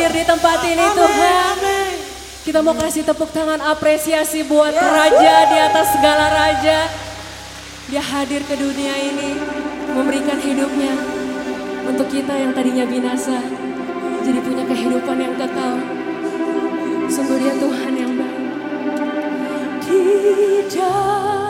hadir di tempat ini Tuhan. Kita mau kasih tepuk tangan apresiasi buat. Raja di atas segala Raja. Dia hadir ke dunia ini memberikan hidupnya untuk kita yang tadinya binasa jadi punya kehidupan yang kekal. Sungguh dia Tuhan yang baik. Tidak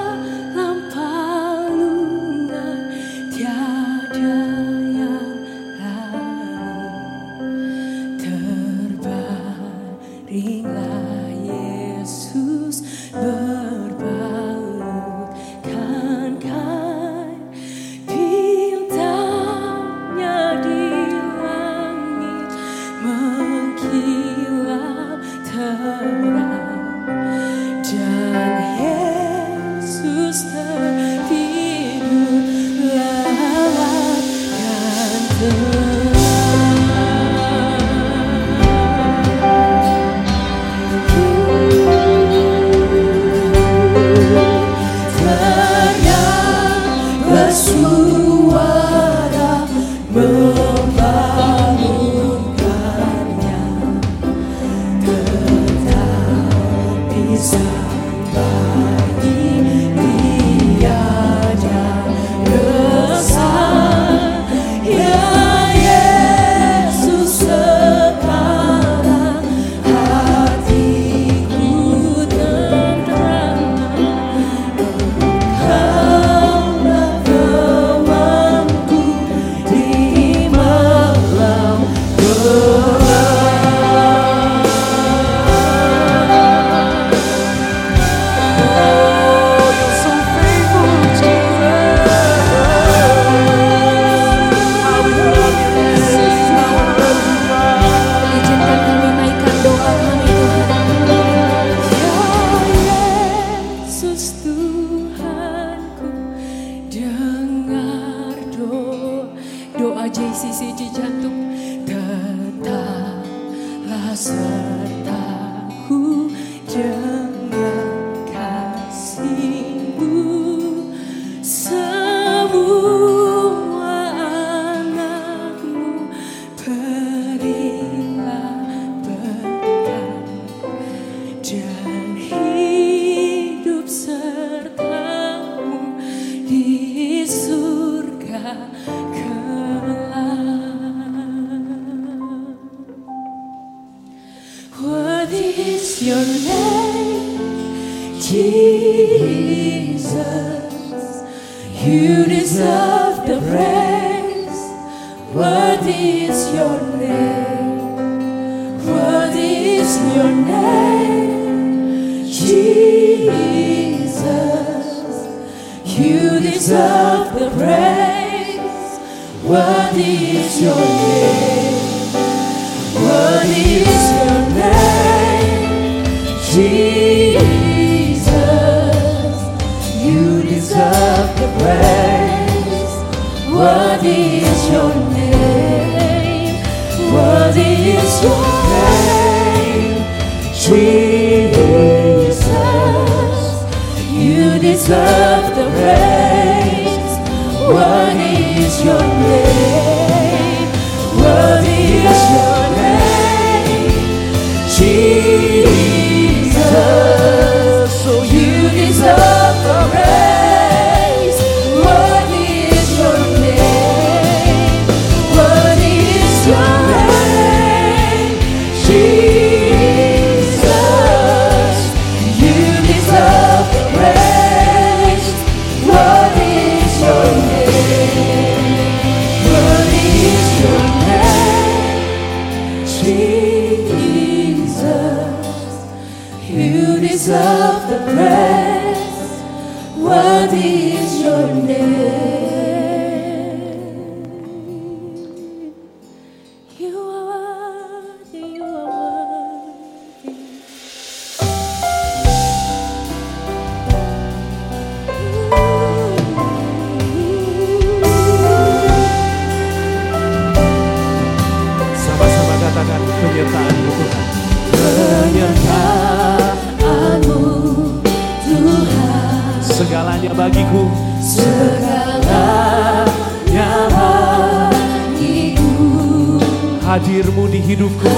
hidupku.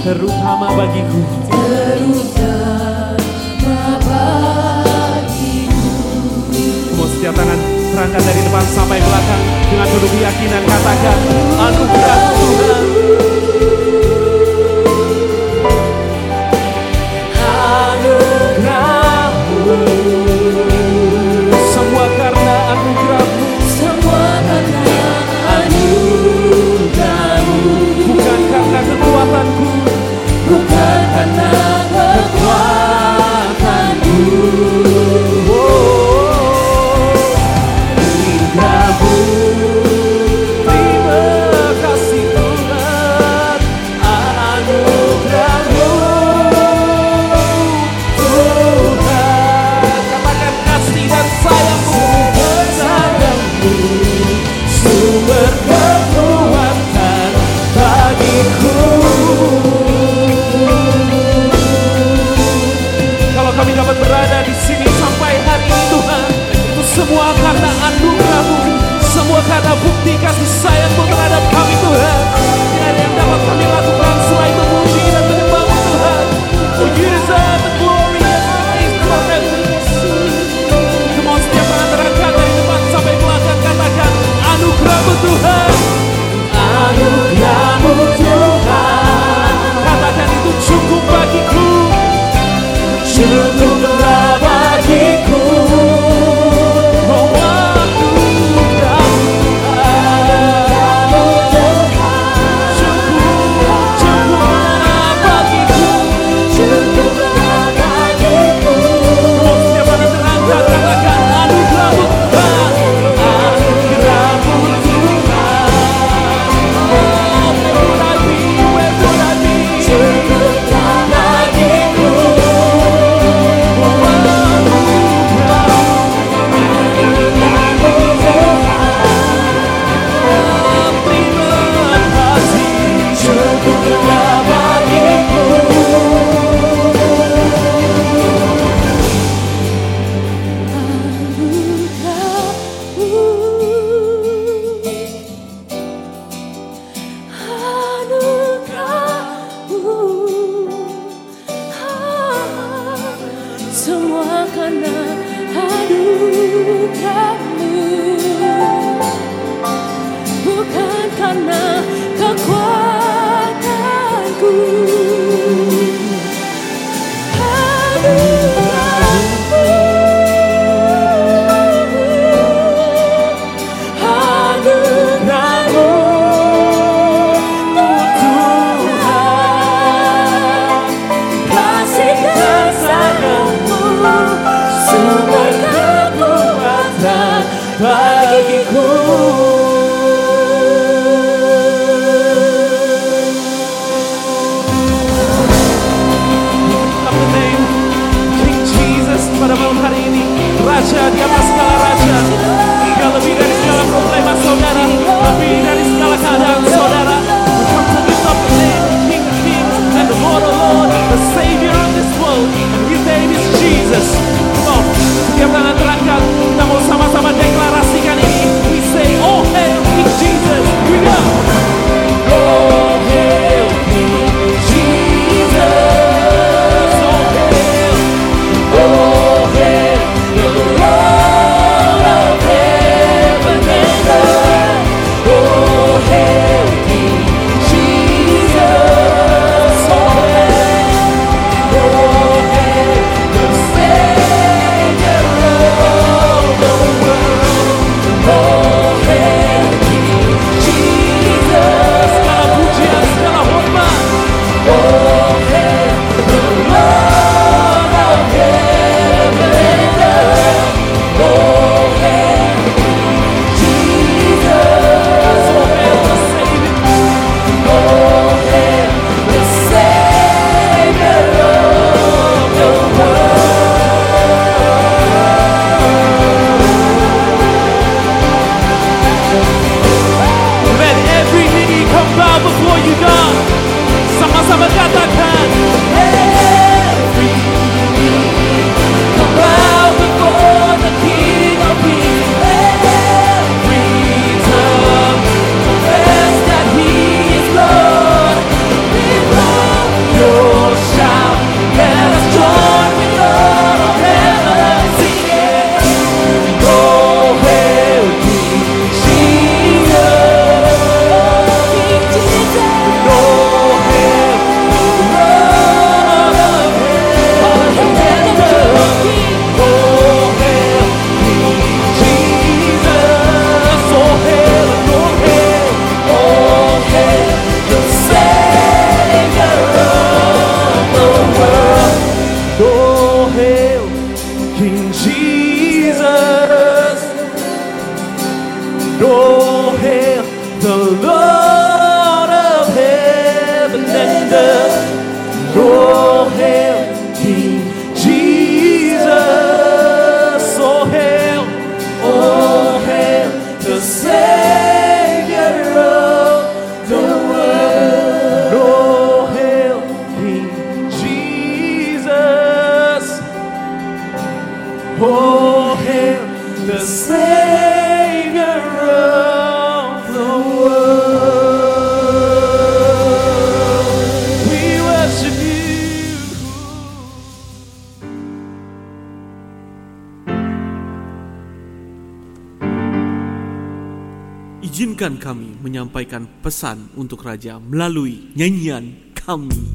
Terutama bagiku. Terutama bagiku. Semua setiap tangan terangkat dari depan sampai belakang dengan penuh keyakinan katakan anugerah Tuhan. because we say. pesan untuk raja melalui nyanyian kami.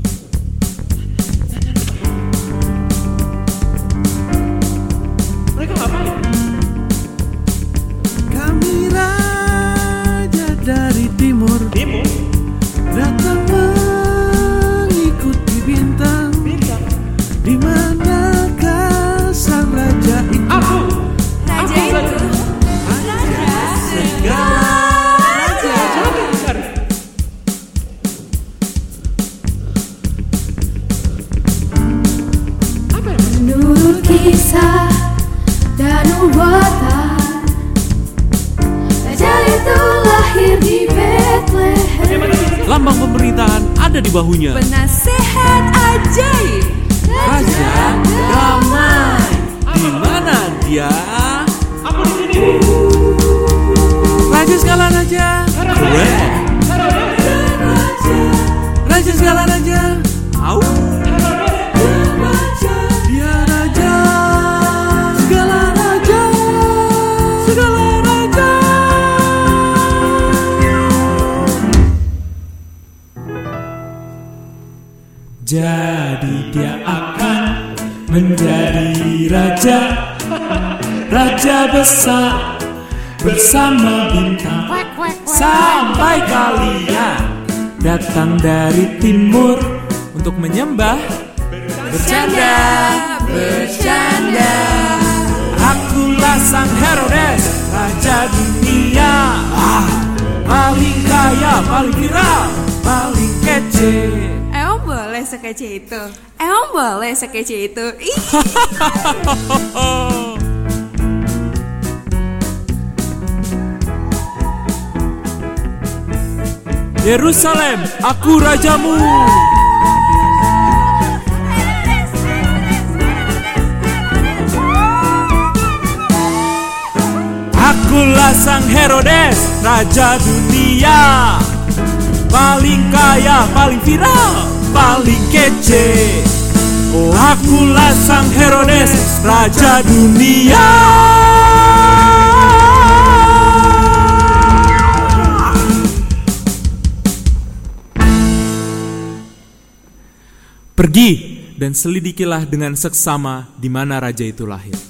sekece itu. Yerusalem, aku rajamu. Akulah sang Herodes, raja dunia. Paling kaya, paling viral, paling kece. Oh akulah sang Herodes Raja dunia Pergi dan selidikilah dengan seksama di mana raja itu lahir.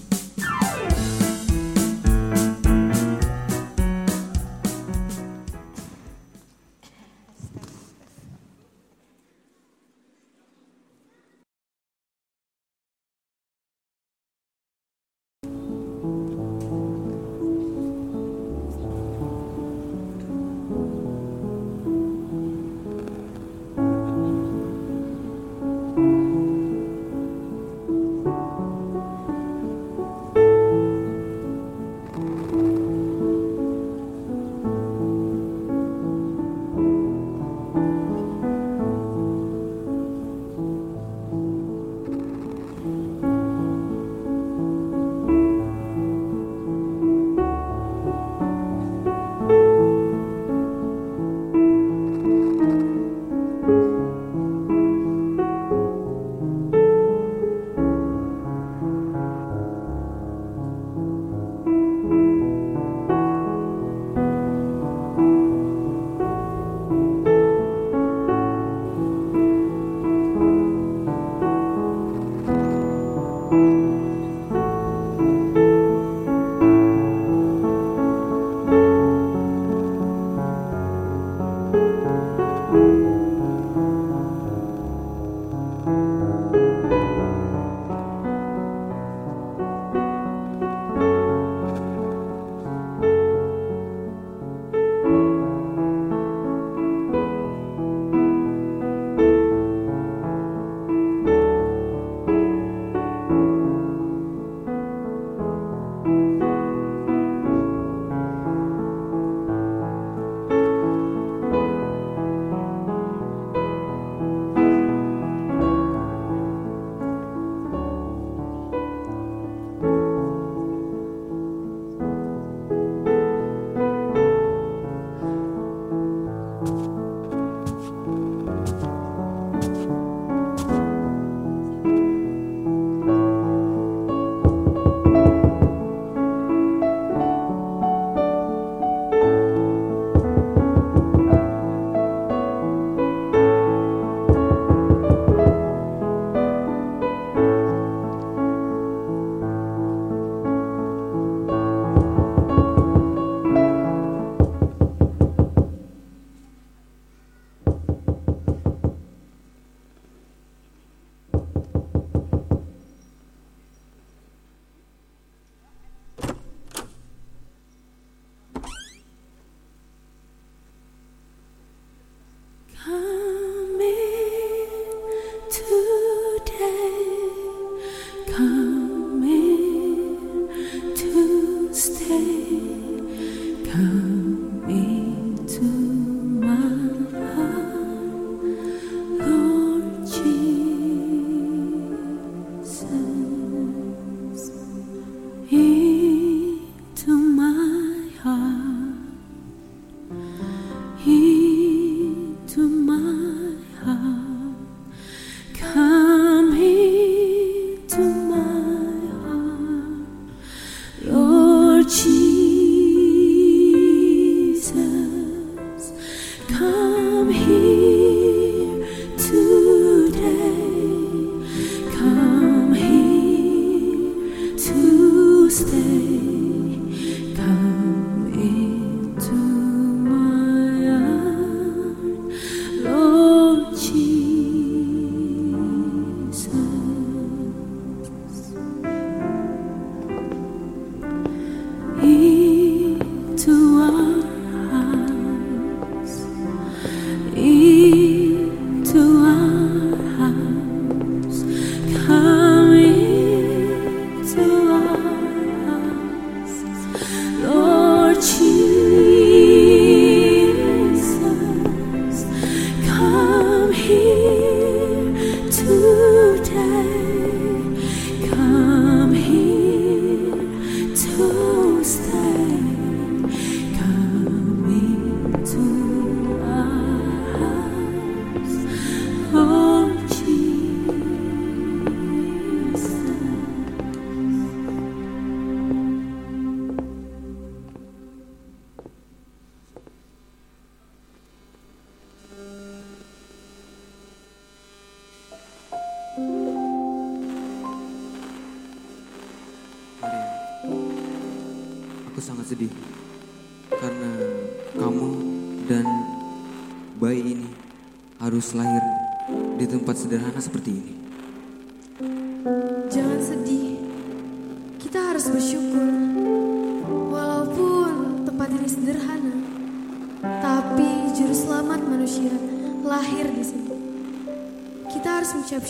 Stay, come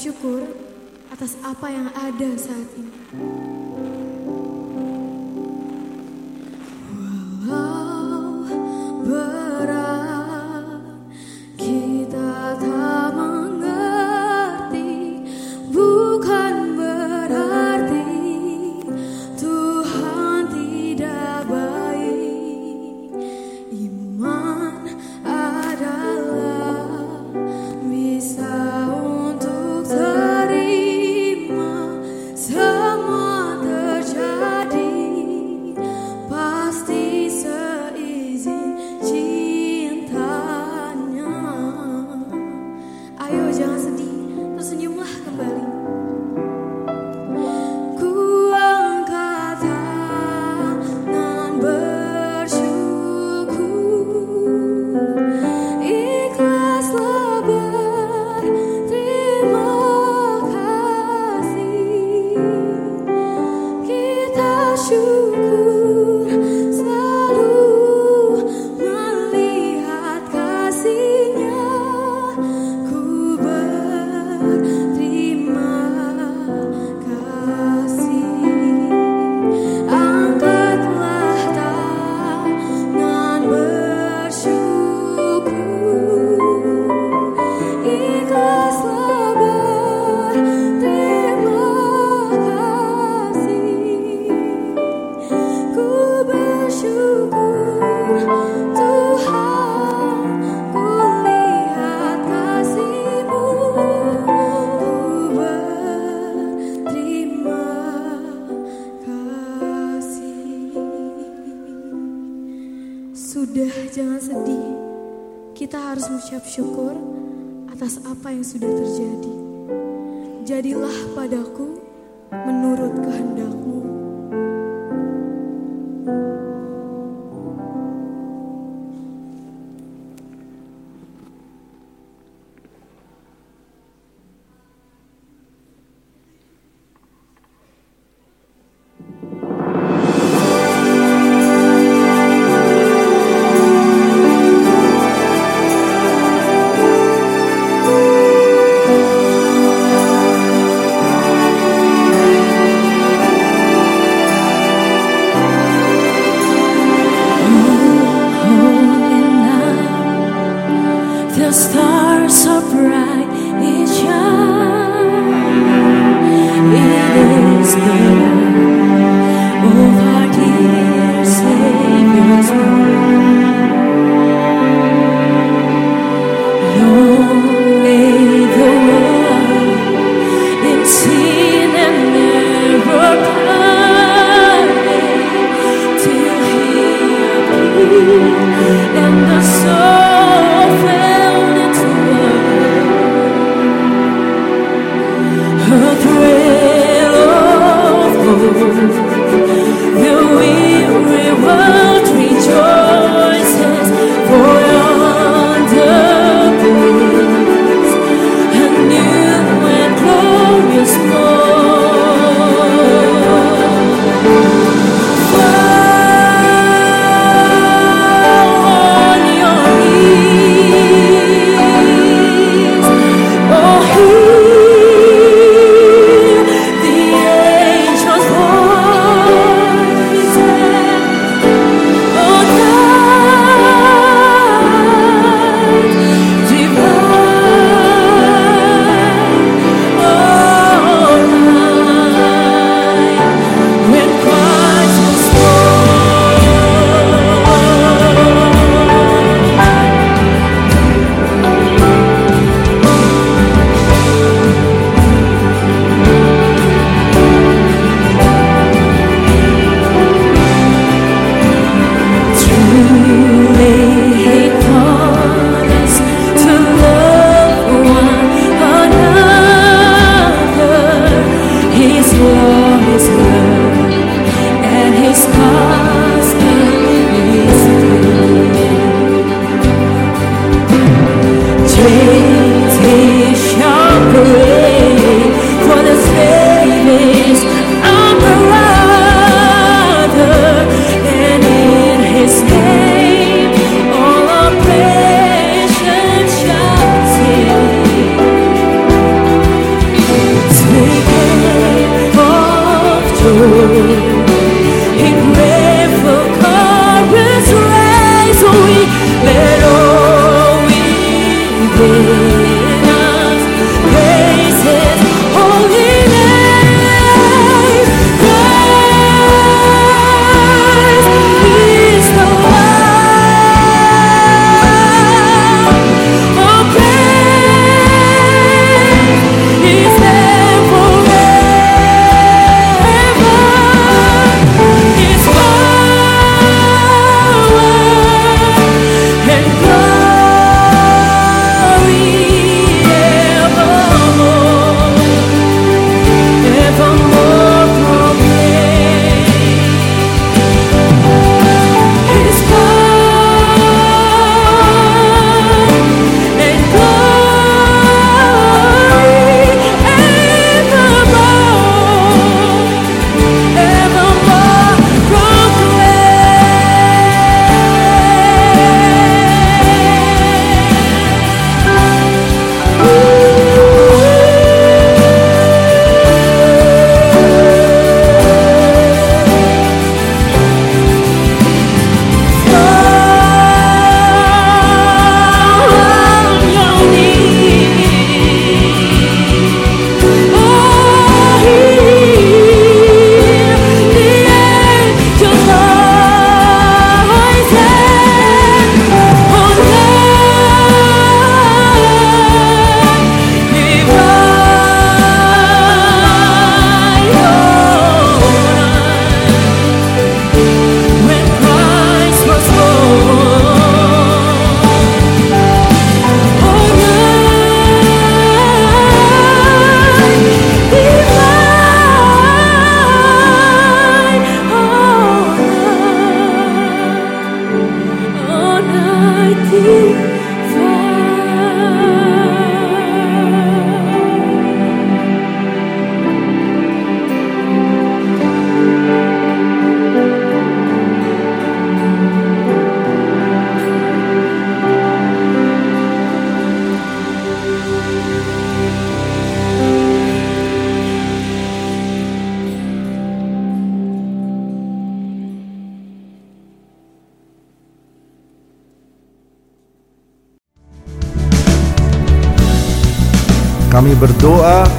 harus mengucap syukur atas apa yang ada saat ini.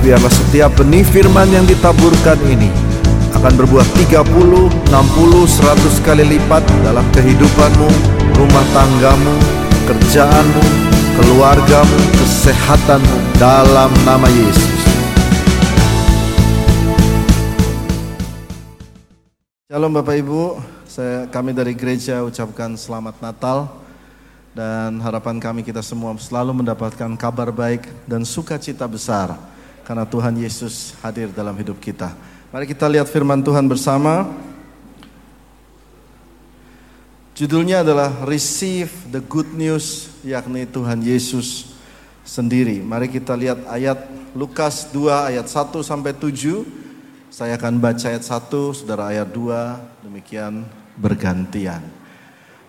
Biarlah setiap benih firman yang ditaburkan ini akan berbuah 30, 60, 100 kali lipat dalam kehidupanmu, rumah tanggamu, pekerjaanmu, keluargamu, kesehatanmu dalam nama Yesus. Shalom Bapak Ibu, saya kami dari gereja ucapkan selamat Natal dan harapan kami kita semua selalu mendapatkan kabar baik dan sukacita besar karena Tuhan Yesus hadir dalam hidup kita. Mari kita lihat firman Tuhan bersama. Judulnya adalah Receive the Good News yakni Tuhan Yesus sendiri. Mari kita lihat ayat Lukas 2 ayat 1 sampai 7. Saya akan baca ayat 1, saudara ayat 2, demikian bergantian.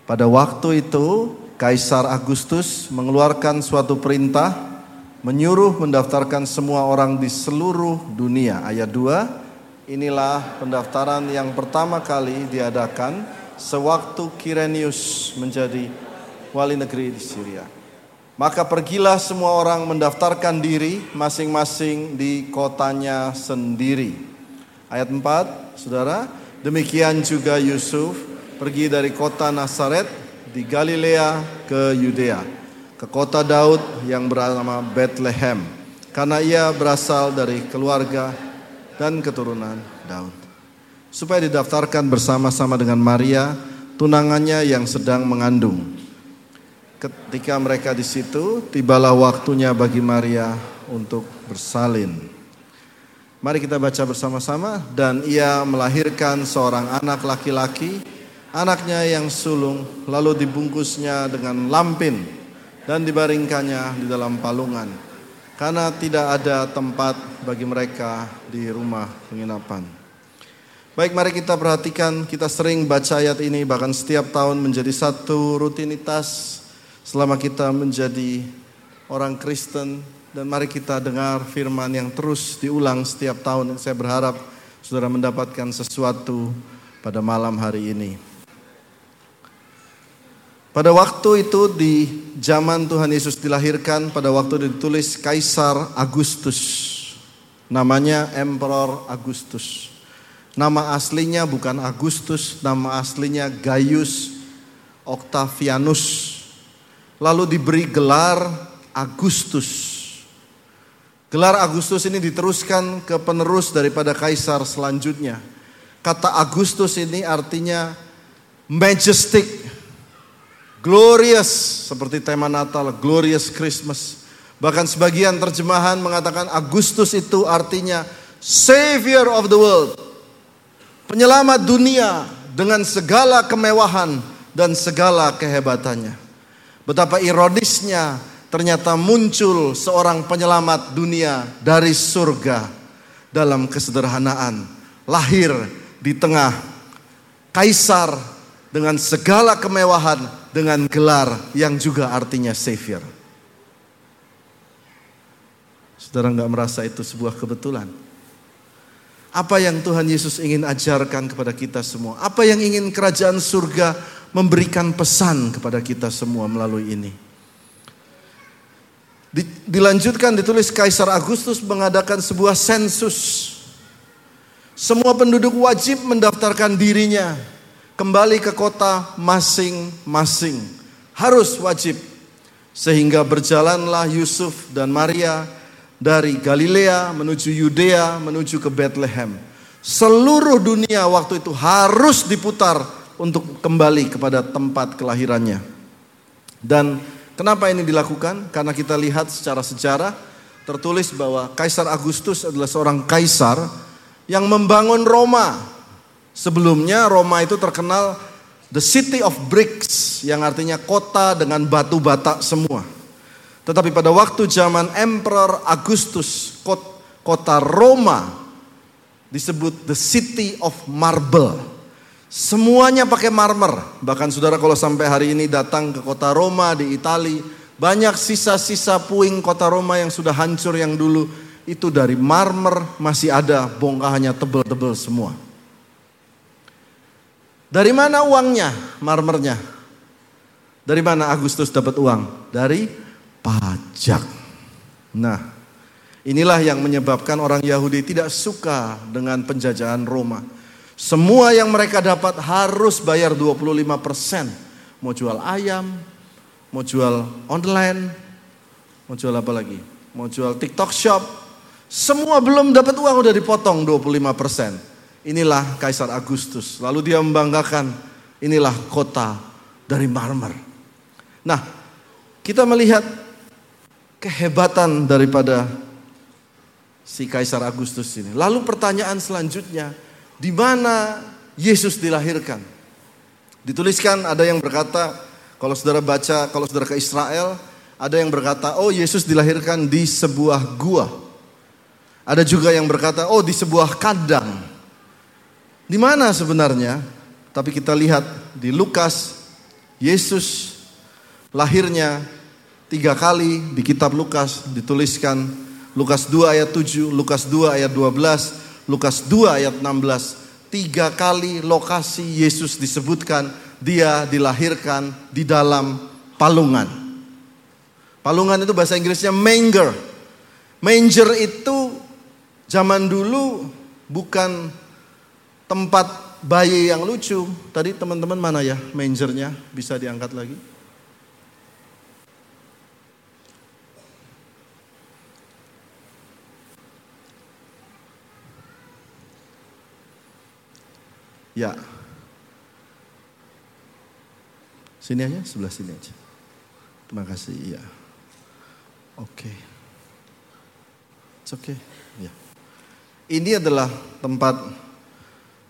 Pada waktu itu Kaisar Agustus mengeluarkan suatu perintah menyuruh mendaftarkan semua orang di seluruh dunia. Ayat 2, inilah pendaftaran yang pertama kali diadakan sewaktu Kirenius menjadi wali negeri di Syria. Maka pergilah semua orang mendaftarkan diri masing-masing di kotanya sendiri. Ayat 4, Saudara, demikian juga Yusuf pergi dari kota Nazaret di Galilea ke Yudea, ke kota Daud yang bernama Bethlehem, karena ia berasal dari keluarga dan keturunan Daud. Supaya didaftarkan bersama-sama dengan Maria, tunangannya yang sedang mengandung. Ketika mereka di situ, tibalah waktunya bagi Maria untuk bersalin. Mari kita baca bersama-sama. Dan ia melahirkan seorang anak laki-laki, anaknya yang sulung, lalu dibungkusnya dengan lampin dan dibaringkannya di dalam palungan. Karena tidak ada tempat bagi mereka di rumah penginapan. Baik, mari kita perhatikan. Kita sering baca ayat ini, bahkan setiap tahun menjadi satu rutinitas selama kita menjadi orang Kristen. Dan mari kita dengar firman yang terus diulang setiap tahun. Saya berharap saudara mendapatkan sesuatu pada malam hari ini. Pada waktu itu di zaman Tuhan Yesus dilahirkan, pada waktu ditulis Kaisar Agustus. Namanya Emperor Agustus. Nama aslinya bukan Agustus, nama aslinya Gaius Octavianus. Lalu diberi gelar Agustus. Gelar Agustus ini diteruskan ke penerus daripada kaisar selanjutnya. Kata Agustus ini artinya majestic, glorious seperti tema Natal, glorious Christmas. Bahkan sebagian terjemahan mengatakan Agustus itu artinya savior of the world. Penyelamat dunia dengan segala kemewahan dan segala kehebatannya. Betapa ironisnya ternyata muncul seorang penyelamat dunia dari surga dalam kesederhanaan, lahir di tengah kaisar dengan segala kemewahan dengan gelar yang juga artinya savior. Saudara nggak merasa itu sebuah kebetulan? Apa yang Tuhan Yesus ingin ajarkan kepada kita semua? Apa yang ingin kerajaan surga memberikan pesan kepada kita semua melalui ini? Dilanjutkan ditulis Kaisar Agustus mengadakan sebuah sensus. Semua penduduk wajib mendaftarkan dirinya kembali ke kota masing-masing. Harus wajib. Sehingga berjalanlah Yusuf dan Maria dari Galilea menuju Yudea menuju ke Bethlehem. Seluruh dunia waktu itu harus diputar untuk kembali kepada tempat kelahirannya. Dan Kenapa ini dilakukan? Karena kita lihat secara sejarah tertulis bahwa Kaisar Agustus adalah seorang kaisar yang membangun Roma. Sebelumnya Roma itu terkenal the city of bricks yang artinya kota dengan batu bata semua. Tetapi pada waktu zaman Emperor Augustus kota Roma disebut the city of marble. Semuanya pakai marmer. Bahkan saudara kalau sampai hari ini datang ke kota Roma di Italia, banyak sisa-sisa puing kota Roma yang sudah hancur yang dulu itu dari marmer masih ada bongkahannya tebel-tebel semua. Dari mana uangnya marmernya? Dari mana Agustus dapat uang? Dari pajak. Nah, inilah yang menyebabkan orang Yahudi tidak suka dengan penjajahan Roma. Semua yang mereka dapat harus bayar 25%. Mau jual ayam, mau jual online, mau jual apa lagi? Mau jual TikTok shop. Semua belum dapat uang udah dipotong 25%. Inilah Kaisar Agustus. Lalu dia membanggakan inilah kota dari marmer. Nah, kita melihat kehebatan daripada si Kaisar Agustus ini. Lalu pertanyaan selanjutnya, di mana Yesus dilahirkan. Dituliskan ada yang berkata, kalau saudara baca, kalau saudara ke Israel, ada yang berkata, oh Yesus dilahirkan di sebuah gua. Ada juga yang berkata, oh di sebuah kandang. Di mana sebenarnya? Tapi kita lihat di Lukas, Yesus lahirnya tiga kali di kitab Lukas dituliskan Lukas 2 ayat 7, Lukas 2 ayat 12, Lukas 2 ayat 16. Tiga kali lokasi Yesus disebutkan dia dilahirkan di dalam palungan. Palungan itu bahasa Inggrisnya manger. Manger itu zaman dulu bukan tempat bayi yang lucu. Tadi teman-teman mana ya mangernya? Bisa diangkat lagi. Ya. Sini aja, sebelah sini aja. Terima kasih, ya. Oke. Okay. It's okay. Ya. Ini adalah tempat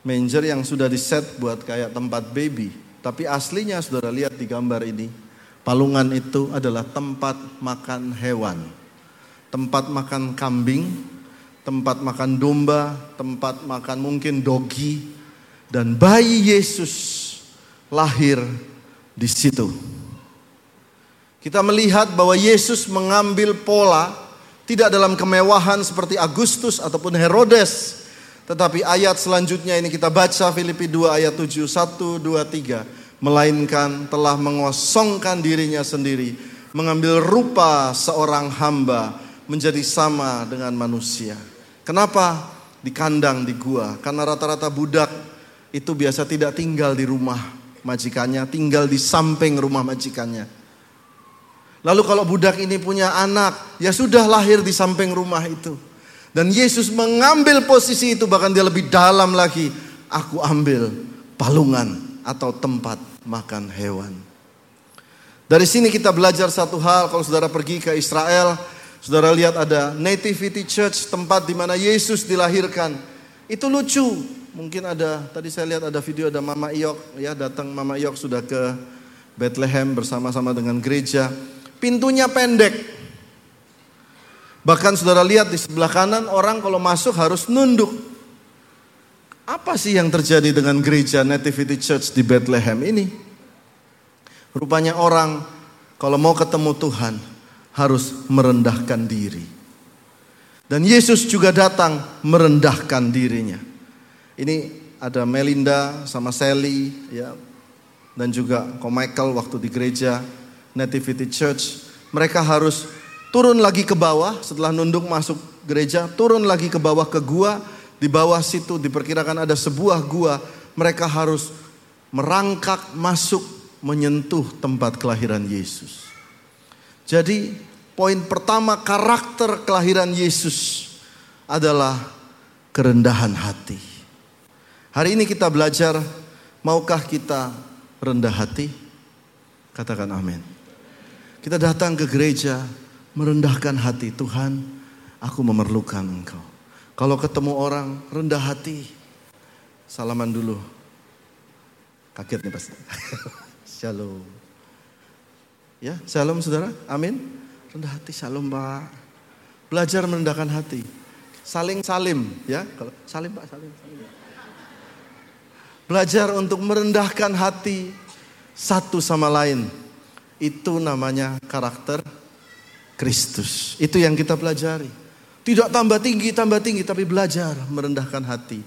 manger yang sudah diset buat kayak tempat baby. Tapi aslinya saudara lihat di gambar ini. Palungan itu adalah tempat makan hewan. Tempat makan kambing, tempat makan domba, tempat makan mungkin dogi, dan bayi Yesus lahir di situ. Kita melihat bahwa Yesus mengambil pola tidak dalam kemewahan seperti Agustus ataupun Herodes. Tetapi ayat selanjutnya ini kita baca Filipi 2 ayat 7, 1, 2, 3. melainkan telah mengosongkan dirinya sendiri, mengambil rupa seorang hamba menjadi sama dengan manusia. Kenapa? Di kandang di gua. Karena rata-rata budak itu biasa tidak tinggal di rumah majikannya, tinggal di samping rumah majikannya. Lalu kalau budak ini punya anak, ya sudah lahir di samping rumah itu. Dan Yesus mengambil posisi itu bahkan dia lebih dalam lagi. Aku ambil palungan atau tempat makan hewan. Dari sini kita belajar satu hal kalau saudara pergi ke Israel, saudara lihat ada Nativity Church tempat di mana Yesus dilahirkan. Itu lucu. Mungkin ada tadi saya lihat ada video ada Mama Iok ya datang Mama Iok sudah ke Bethlehem bersama-sama dengan gereja. Pintunya pendek. Bahkan saudara lihat di sebelah kanan orang kalau masuk harus nunduk. Apa sih yang terjadi dengan gereja Nativity Church di Bethlehem ini? Rupanya orang kalau mau ketemu Tuhan harus merendahkan diri. Dan Yesus juga datang merendahkan dirinya. Ini ada Melinda sama Sally ya dan juga Ko Michael waktu di gereja Nativity Church. Mereka harus turun lagi ke bawah setelah nunduk masuk gereja, turun lagi ke bawah ke gua di bawah situ diperkirakan ada sebuah gua. Mereka harus merangkak masuk menyentuh tempat kelahiran Yesus. Jadi poin pertama karakter kelahiran Yesus adalah kerendahan hati. Hari ini kita belajar, maukah kita rendah hati? Katakan amin. Kita datang ke gereja merendahkan hati Tuhan, aku memerlukan engkau. Kalau ketemu orang rendah hati, salaman dulu. Kaget nih pasti. shalom. Ya, shalom saudara. Amin. Rendah hati, shalom pak. Belajar merendahkan hati. Saling salim, ya. Kalau salim pak, salim. salim. Belajar untuk merendahkan hati satu sama lain. Itu namanya karakter Kristus. Itu yang kita pelajari. Tidak tambah tinggi, tambah tinggi, tapi belajar merendahkan hati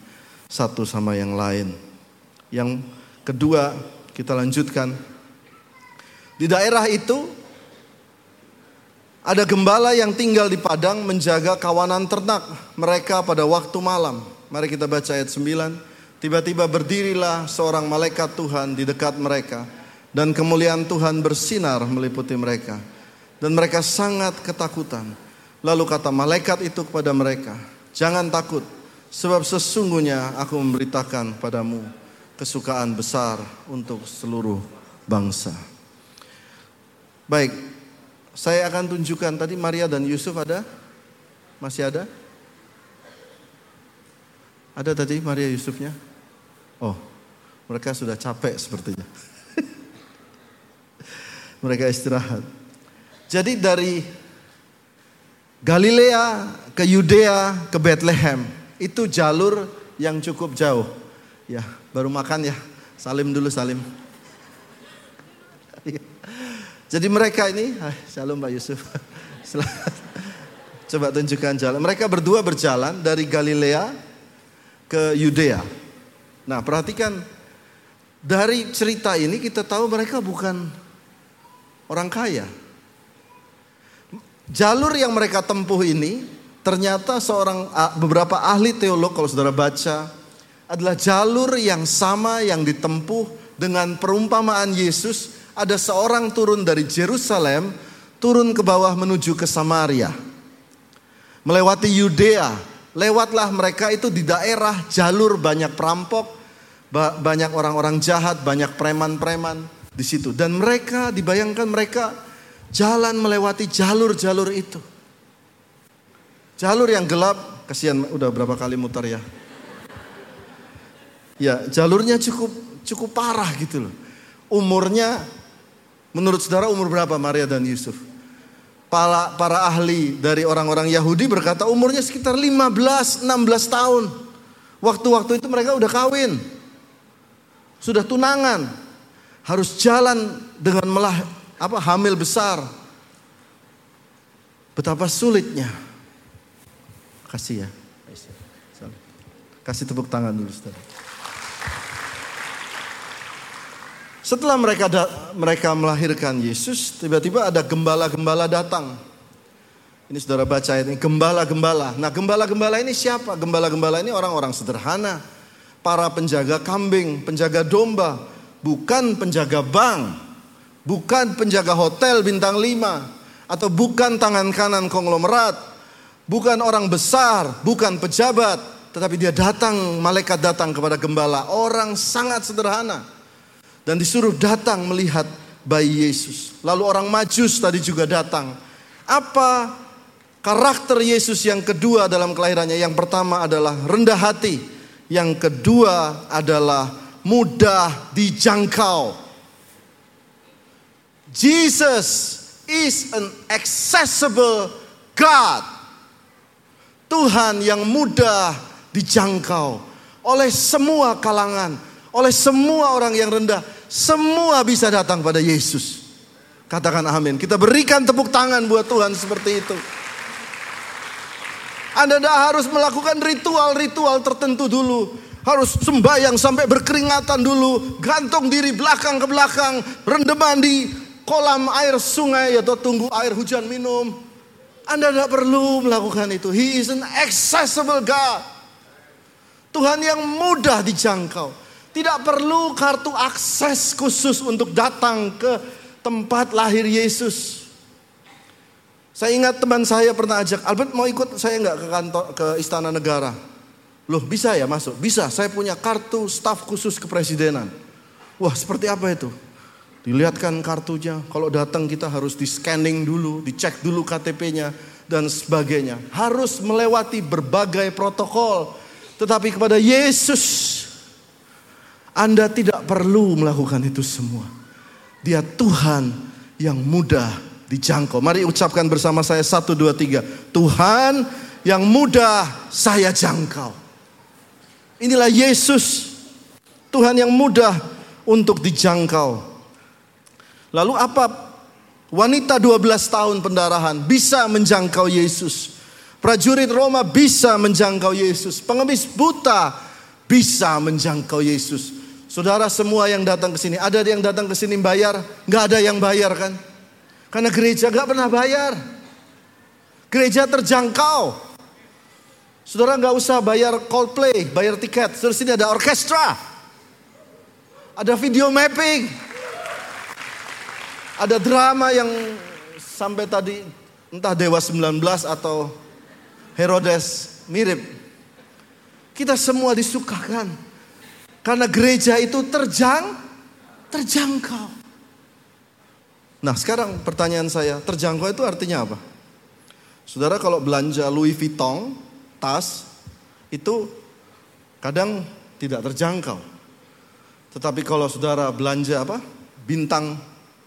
satu sama yang lain. Yang kedua, kita lanjutkan. Di daerah itu ada gembala yang tinggal di padang menjaga kawanan ternak mereka pada waktu malam. Mari kita baca ayat 9. Tiba-tiba berdirilah seorang malaikat Tuhan di dekat mereka dan kemuliaan Tuhan bersinar meliputi mereka dan mereka sangat ketakutan. Lalu kata malaikat itu kepada mereka, "Jangan takut, sebab sesungguhnya aku memberitakan padamu kesukaan besar untuk seluruh bangsa." Baik, saya akan tunjukkan tadi Maria dan Yusuf ada? Masih ada? Ada tadi Maria Yusufnya? Oh, mereka sudah capek sepertinya. mereka istirahat. Jadi dari Galilea ke Yudea ke Bethlehem itu jalur yang cukup jauh. Ya, baru makan ya. Salim dulu salim. Jadi mereka ini, ah, shalom Pak Yusuf. Coba tunjukkan jalan. Mereka berdua berjalan dari Galilea ke Yudea. Nah, perhatikan dari cerita ini kita tahu mereka bukan orang kaya. Jalur yang mereka tempuh ini ternyata seorang beberapa ahli teolog kalau saudara baca adalah jalur yang sama yang ditempuh dengan perumpamaan Yesus. Ada seorang turun dari Jerusalem turun ke bawah menuju ke Samaria. Melewati Yudea lewatlah mereka itu di daerah jalur banyak perampok banyak orang-orang jahat banyak preman-preman di situ. Dan mereka dibayangkan mereka Jalan melewati jalur-jalur itu. Jalur yang gelap, kasihan udah berapa kali mutar ya. Ya, jalurnya cukup cukup parah gitu loh. Umurnya menurut saudara umur berapa Maria dan Yusuf? Para, para ahli dari orang-orang Yahudi berkata umurnya sekitar 15 16 tahun. Waktu-waktu itu mereka udah kawin. Sudah tunangan. Harus jalan dengan melah, apa hamil besar. Betapa sulitnya. Kasih ya. Kasih tepuk tangan dulu. Setelah mereka da- mereka melahirkan Yesus, tiba-tiba ada gembala-gembala datang. Ini saudara baca ini, gembala-gembala. Nah gembala-gembala ini siapa? Gembala-gembala ini orang-orang sederhana. Para penjaga kambing, penjaga domba. Bukan penjaga bank. Bukan penjaga hotel bintang lima. Atau bukan tangan kanan konglomerat. Bukan orang besar, bukan pejabat. Tetapi dia datang, malaikat datang kepada gembala. Orang sangat sederhana. Dan disuruh datang melihat bayi Yesus. Lalu orang majus tadi juga datang. Apa karakter Yesus yang kedua dalam kelahirannya? Yang pertama adalah rendah hati. Yang kedua adalah mudah dijangkau. Jesus is an accessible God. Tuhan yang mudah dijangkau oleh semua kalangan, oleh semua orang yang rendah, semua bisa datang pada Yesus. Katakan amin. Kita berikan tepuk tangan buat Tuhan seperti itu. Anda tidak harus melakukan ritual-ritual tertentu dulu. Harus sembahyang sampai berkeringatan dulu. Gantung diri belakang ke belakang. Rendeman di kolam air sungai atau tunggu air hujan minum. Anda tidak perlu melakukan itu. He is an accessible God. Tuhan yang mudah dijangkau. Tidak perlu kartu akses khusus untuk datang ke tempat lahir Yesus. Saya ingat teman saya pernah ajak, Albert mau ikut saya nggak ke kantor ke Istana Negara? Loh bisa ya masuk? Bisa, saya punya kartu staf khusus kepresidenan. Wah seperti apa itu? Dilihatkan kartunya, kalau datang kita harus di scanning dulu, dicek dulu KTP-nya dan sebagainya. Harus melewati berbagai protokol. Tetapi kepada Yesus anda tidak perlu melakukan itu semua. Dia Tuhan yang mudah dijangkau. Mari ucapkan bersama saya satu dua tiga. Tuhan yang mudah saya jangkau. Inilah Yesus. Tuhan yang mudah untuk dijangkau. Lalu apa wanita 12 tahun pendarahan bisa menjangkau Yesus. Prajurit Roma bisa menjangkau Yesus. Pengemis buta bisa menjangkau Yesus. Saudara semua yang datang ke sini, ada yang datang ke sini bayar? Nggak ada yang bayar kan? Karena gereja nggak pernah bayar. Gereja terjangkau. Saudara nggak usah bayar Coldplay, bayar tiket. Terus sini ada orkestra. Ada video mapping. Ada drama yang sampai tadi entah Dewa 19 atau Herodes mirip. Kita semua disukakan. Karena gereja itu terjang, terjangkau. Nah sekarang pertanyaan saya, terjangkau itu artinya apa? Saudara kalau belanja Louis Vuitton, tas, itu kadang tidak terjangkau. Tetapi kalau saudara belanja apa? Bintang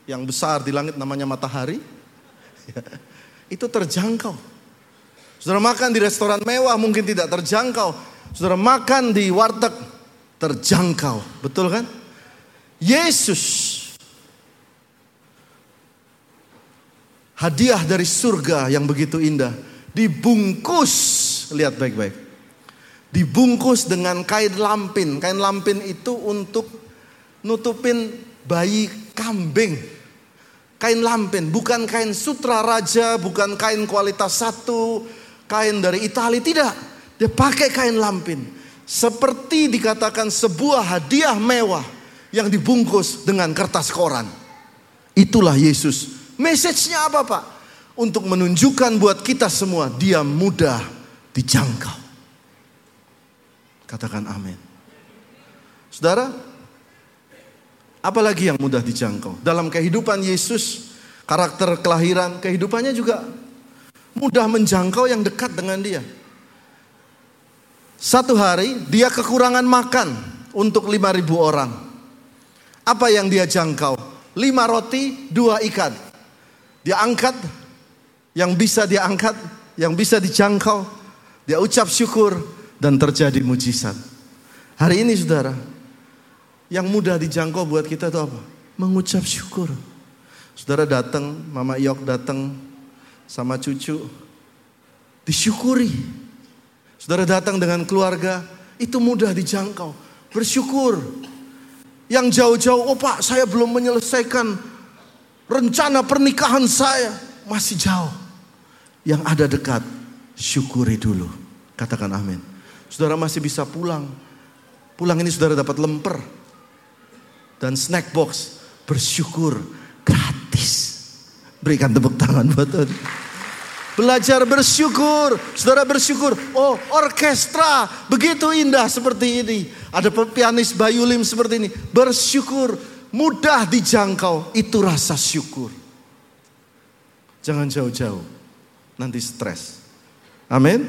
yang besar di langit namanya matahari, itu terjangkau. Saudara makan di restoran mewah mungkin tidak terjangkau. Saudara makan di warteg terjangkau, betul kan? Yesus hadiah dari surga yang begitu indah dibungkus, lihat baik-baik. Dibungkus dengan kain lampin. Kain lampin itu untuk nutupin bayi kambing. Kain lampin, bukan kain sutra raja, bukan kain kualitas satu, kain dari Italia, tidak. Dia pakai kain lampin. Seperti dikatakan sebuah hadiah mewah yang dibungkus dengan kertas koran. Itulah Yesus. Message-nya apa Pak? Untuk menunjukkan buat kita semua dia mudah dijangkau. Katakan amin. Saudara, apalagi yang mudah dijangkau? Dalam kehidupan Yesus, karakter kelahiran, kehidupannya juga mudah menjangkau yang dekat dengan dia. Satu hari dia kekurangan makan untuk 5000 orang. Apa yang dia jangkau? Lima roti, dua ikan. Dia angkat yang bisa dia angkat, yang bisa dijangkau. Dia ucap syukur dan terjadi mujizat. Hari ini saudara, yang mudah dijangkau buat kita itu apa? Mengucap syukur. Saudara datang, Mama Yok datang sama cucu, disyukuri. Saudara datang dengan keluarga, itu mudah dijangkau. Bersyukur. Yang jauh-jauh, oh Pak, saya belum menyelesaikan rencana pernikahan saya. Masih jauh. Yang ada dekat, syukuri dulu. Katakan amin. Saudara masih bisa pulang. Pulang ini saudara dapat lemper. Dan snack box. Bersyukur gratis. Berikan tepuk tangan buat Tuhan. Belajar bersyukur. Saudara bersyukur. Oh orkestra begitu indah seperti ini. Ada pianis Bayu Lim seperti ini. Bersyukur. Mudah dijangkau. Itu rasa syukur. Jangan jauh-jauh. Nanti stres. Amin.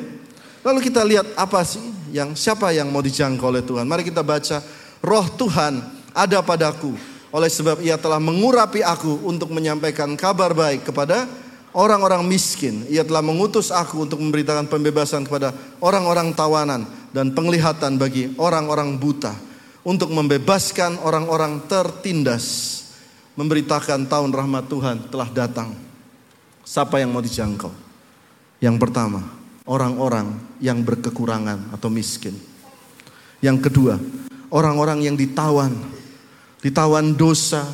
Lalu kita lihat apa sih yang siapa yang mau dijangkau oleh Tuhan. Mari kita baca. Roh Tuhan ada padaku. Oleh sebab ia telah mengurapi aku untuk menyampaikan kabar baik kepada orang-orang miskin. Ia telah mengutus aku untuk memberitakan pembebasan kepada orang-orang tawanan dan penglihatan bagi orang-orang buta. Untuk membebaskan orang-orang tertindas. Memberitakan tahun rahmat Tuhan telah datang. Siapa yang mau dijangkau? Yang pertama, orang-orang yang berkekurangan atau miskin. Yang kedua, orang-orang yang ditawan. Ditawan dosa,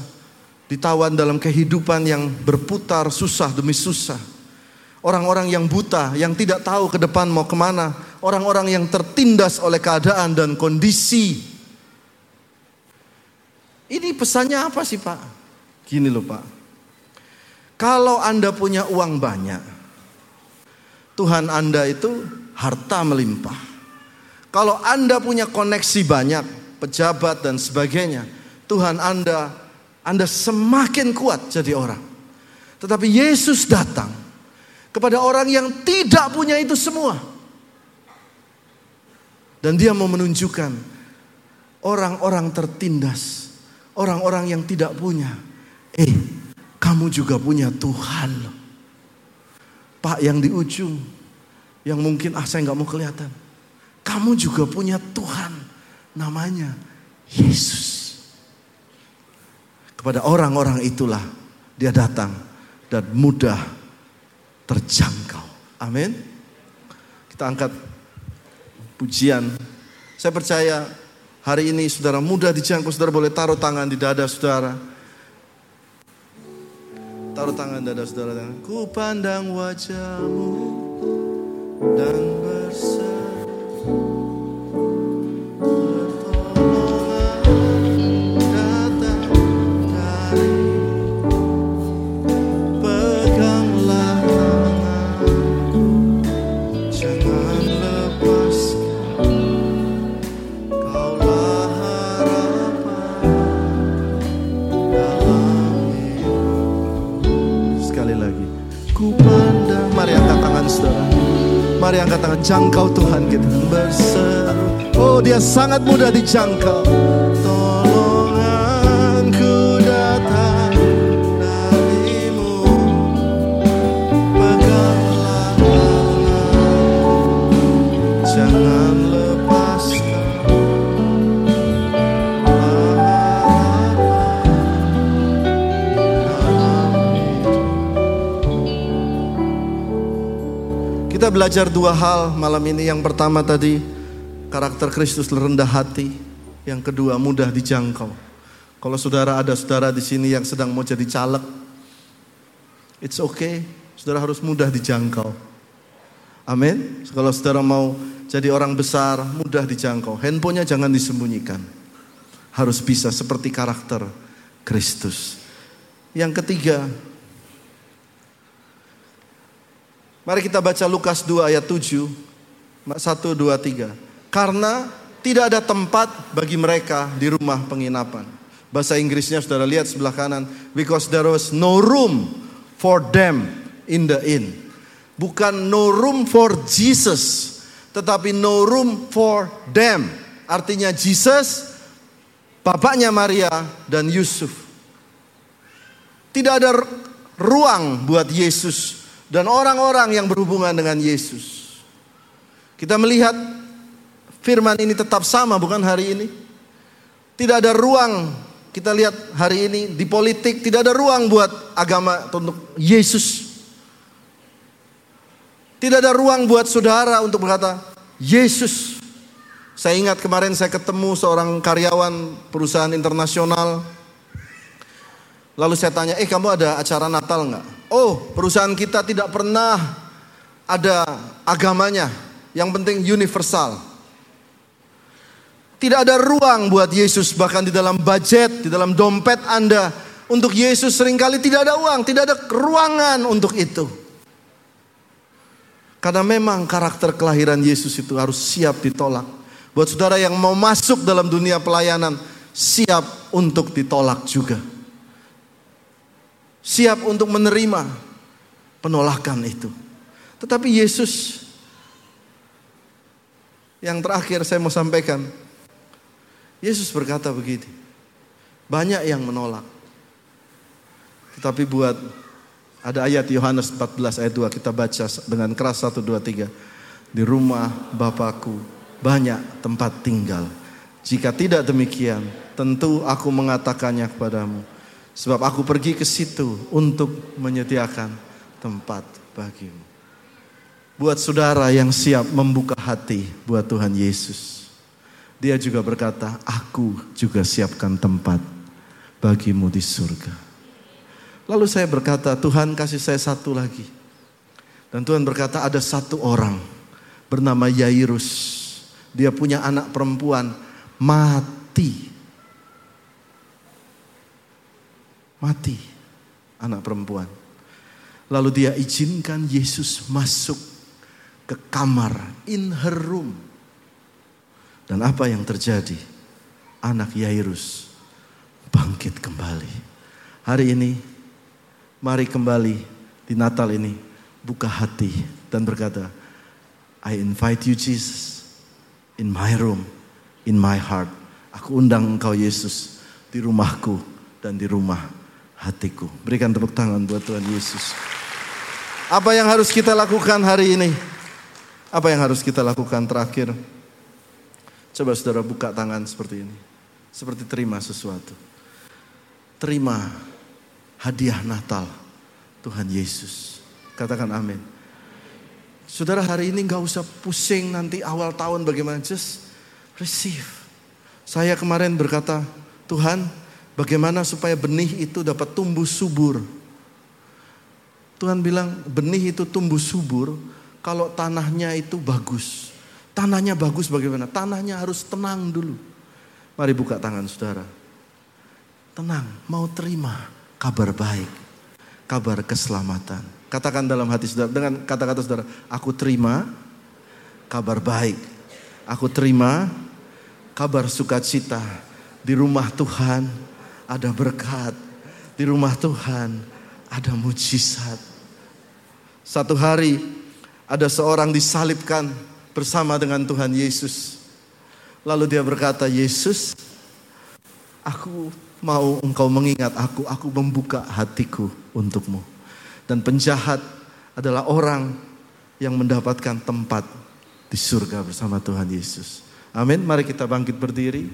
ditawan dalam kehidupan yang berputar susah demi susah. Orang-orang yang buta, yang tidak tahu ke depan mau ke mana. Orang-orang yang tertindas oleh keadaan dan kondisi. Ini pesannya apa sih Pak? Gini loh Pak. Kalau Anda punya uang banyak, Tuhan Anda itu harta melimpah. Kalau Anda punya koneksi banyak, pejabat dan sebagainya, Tuhan Anda anda semakin kuat jadi orang. Tetapi Yesus datang kepada orang yang tidak punya itu semua. Dan dia mau menunjukkan orang-orang tertindas, orang-orang yang tidak punya. Eh, kamu juga punya Tuhan. Pak yang di ujung, yang mungkin ah saya nggak mau kelihatan. Kamu juga punya Tuhan, namanya Yesus. Kepada orang-orang itulah dia datang dan mudah terjangkau. Amin. Kita angkat pujian. Saya percaya hari ini saudara mudah dijangkau, saudara boleh taruh tangan di dada saudara. Taruh tangan dada saudara. Ku pandang wajahmu dan berseru. Mari angkat tangan jangkau Tuhan kita berseru. Oh dia sangat mudah dijangkau. Belajar dua hal malam ini. Yang pertama tadi karakter Kristus rendah hati. Yang kedua mudah dijangkau. Kalau saudara ada saudara di sini yang sedang mau jadi caleg, it's okay. Saudara harus mudah dijangkau. Amin. Kalau saudara mau jadi orang besar, mudah dijangkau. Handphonenya jangan disembunyikan. Harus bisa seperti karakter Kristus. Yang ketiga, Mari kita baca Lukas 2 ayat 7. 1, 2, 3. Karena tidak ada tempat bagi mereka di rumah penginapan. Bahasa Inggrisnya saudara lihat sebelah kanan. Because there was no room for them in the inn. Bukan no room for Jesus. Tetapi no room for them. Artinya Jesus, bapaknya Maria dan Yusuf. Tidak ada ruang buat Yesus dan orang-orang yang berhubungan dengan Yesus. Kita melihat firman ini tetap sama bukan hari ini? Tidak ada ruang kita lihat hari ini di politik tidak ada ruang buat agama untuk Yesus. Tidak ada ruang buat saudara untuk berkata Yesus. Saya ingat kemarin saya ketemu seorang karyawan perusahaan internasional. Lalu saya tanya, eh kamu ada acara Natal nggak? Oh, perusahaan kita tidak pernah ada agamanya. Yang penting universal. Tidak ada ruang buat Yesus bahkan di dalam budget, di dalam dompet Anda. Untuk Yesus sering kali tidak ada uang, tidak ada ruangan untuk itu. Karena memang karakter kelahiran Yesus itu harus siap ditolak. Buat saudara yang mau masuk dalam dunia pelayanan, siap untuk ditolak juga. Siap untuk menerima penolakan itu. Tetapi Yesus yang terakhir saya mau sampaikan. Yesus berkata begini. Banyak yang menolak. Tetapi buat ada ayat Yohanes 14 ayat 2 kita baca dengan keras 1 2 3. Di rumah Bapakku banyak tempat tinggal. Jika tidak demikian, tentu aku mengatakannya kepadamu. Sebab aku pergi ke situ untuk menyediakan tempat bagimu. Buat saudara yang siap membuka hati buat Tuhan Yesus. Dia juga berkata, aku juga siapkan tempat bagimu di surga. Lalu saya berkata, Tuhan kasih saya satu lagi. Dan Tuhan berkata ada satu orang bernama Yairus. Dia punya anak perempuan mati. Mati anak perempuan. Lalu dia izinkan Yesus masuk ke kamar in her room. Dan apa yang terjadi? Anak Yairus bangkit kembali. Hari ini mari kembali di Natal ini buka hati dan berkata, I invite you Jesus in my room, in my heart. Aku undang engkau Yesus di rumahku dan di rumah hatiku. Berikan tepuk tangan buat Tuhan Yesus. Apa yang harus kita lakukan hari ini? Apa yang harus kita lakukan terakhir? Coba saudara buka tangan seperti ini. Seperti terima sesuatu. Terima hadiah Natal Tuhan Yesus. Katakan amin. Saudara hari ini nggak usah pusing nanti awal tahun bagaimana. Just receive. Saya kemarin berkata, Tuhan bagaimana supaya benih itu dapat tumbuh subur. Tuhan bilang benih itu tumbuh subur kalau tanahnya itu bagus. Tanahnya bagus bagaimana? Tanahnya harus tenang dulu. Mari buka tangan saudara. Tenang, mau terima kabar baik, kabar keselamatan. Katakan dalam hati saudara dengan kata-kata saudara, aku terima kabar baik. Aku terima kabar sukacita. Di rumah Tuhan ada berkat. Di rumah Tuhan ada mujizat. Satu hari ada seorang disalibkan bersama dengan Tuhan Yesus. Lalu dia berkata, Yesus, aku mau engkau mengingat aku, aku membuka hatiku untukmu. Dan penjahat adalah orang yang mendapatkan tempat di surga bersama Tuhan Yesus. Amin. Mari kita bangkit berdiri.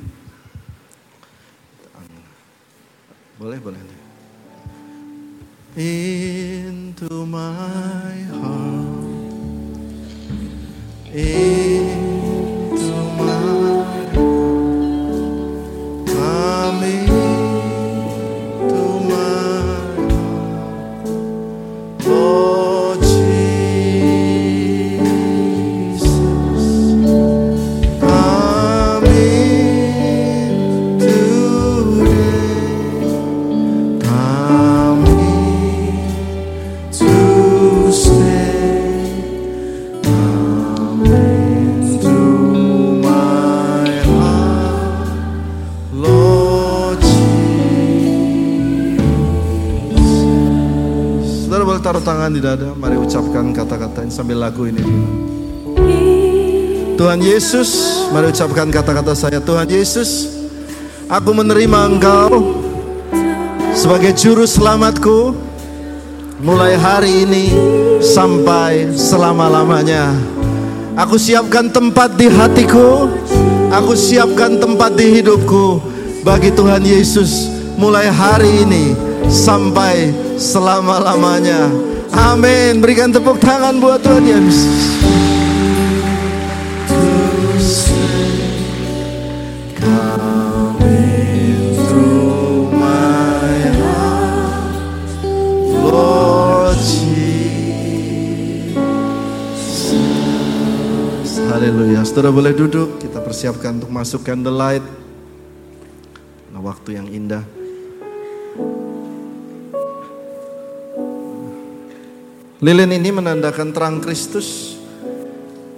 Boleh, boleh. Into my heart. Into my Come into di dada, mari ucapkan kata-kata ini sambil lagu ini. Tuhan Yesus, mari ucapkan kata-kata saya. Tuhan Yesus, aku menerima Engkau sebagai juru selamatku mulai hari ini sampai selama-lamanya. Aku siapkan tempat di hatiku, aku siapkan tempat di hidupku bagi Tuhan Yesus mulai hari ini sampai selama-lamanya. Amin. Berikan tepuk tangan buat Tuhan Yesus. Haleluya. Saudara boleh duduk, kita persiapkan untuk masuk candlelight. Nah, waktu yang indah. Lilin ini menandakan terang Kristus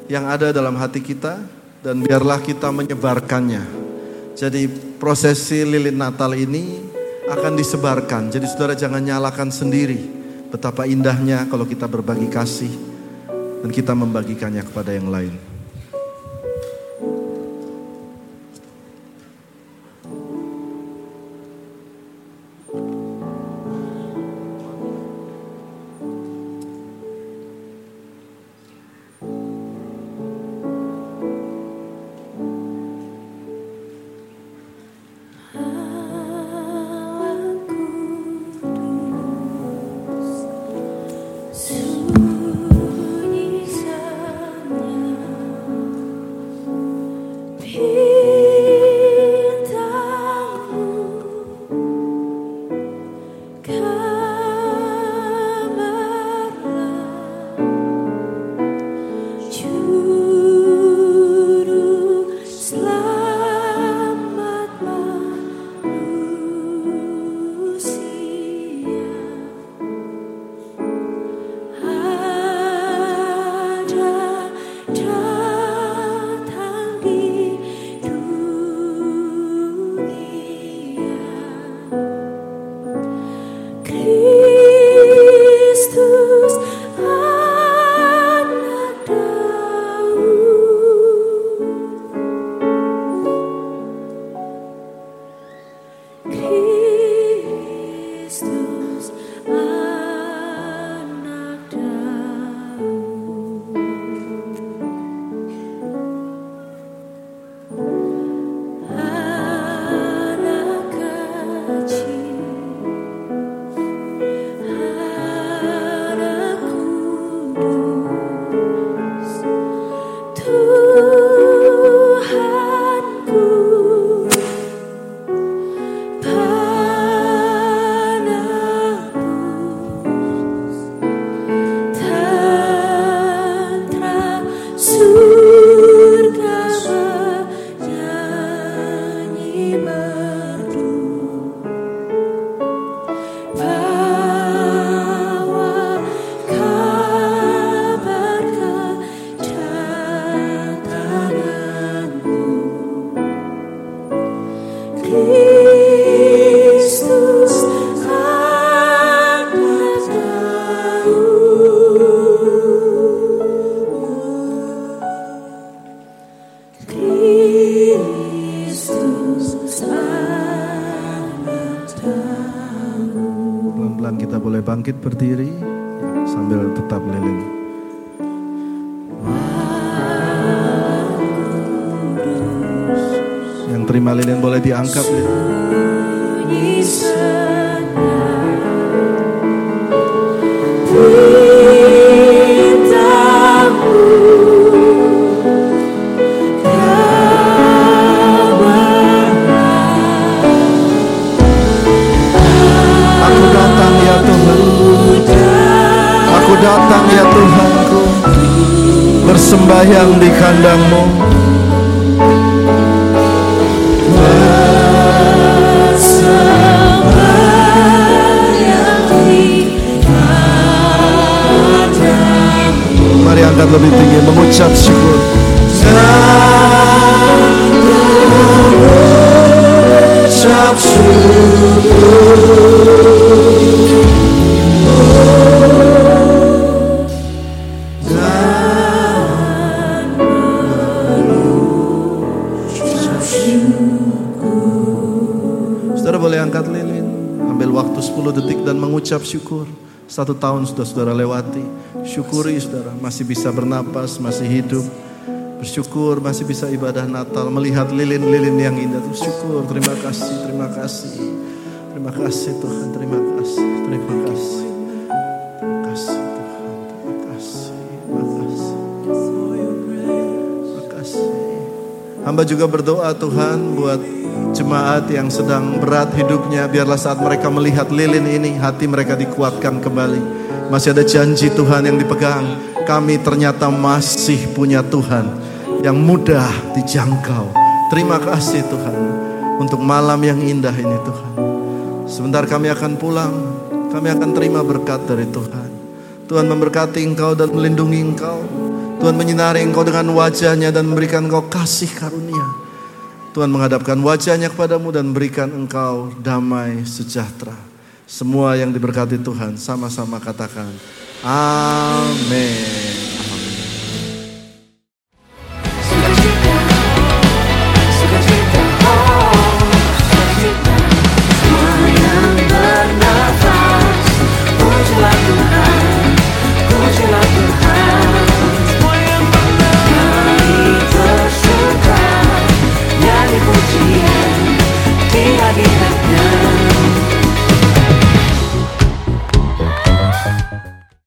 yang ada dalam hati kita dan biarlah kita menyebarkannya. Jadi prosesi lilin Natal ini akan disebarkan. Jadi saudara jangan nyalakan sendiri. Betapa indahnya kalau kita berbagi kasih dan kita membagikannya kepada yang lain. Bersembahyang di kandangmu. Mari angkat lebih tinggi mengucap syukur. Mengucap Saudara mengucap syukur. Satu tahun sudah saudara lewati. Syukuri saudara Masih bisa bernapas, masih hidup. Bersyukur masih bisa ibadah Natal Melihat lilin-lilin yang indah. Terus syukur, terima kasih, terima kasih. Terima kasih Tuhan, terima kasih Terima kasih Hamba juga berdoa Tuhan buat jemaat yang sedang berat hidupnya biarlah saat mereka melihat lilin ini hati mereka dikuatkan kembali masih ada janji Tuhan yang dipegang kami ternyata masih punya Tuhan yang mudah dijangkau. Terima kasih Tuhan untuk malam yang indah ini Tuhan. Sebentar kami akan pulang, kami akan terima berkat dari Tuhan. Tuhan memberkati engkau dan melindungi engkau. Tuhan menyinari engkau dengan wajahnya dan memberikan engkau kasih karunia. Tuhan menghadapkan wajahnya kepadamu dan berikan engkau damai sejahtera. Semua yang diberkati Tuhan sama-sama katakan amin.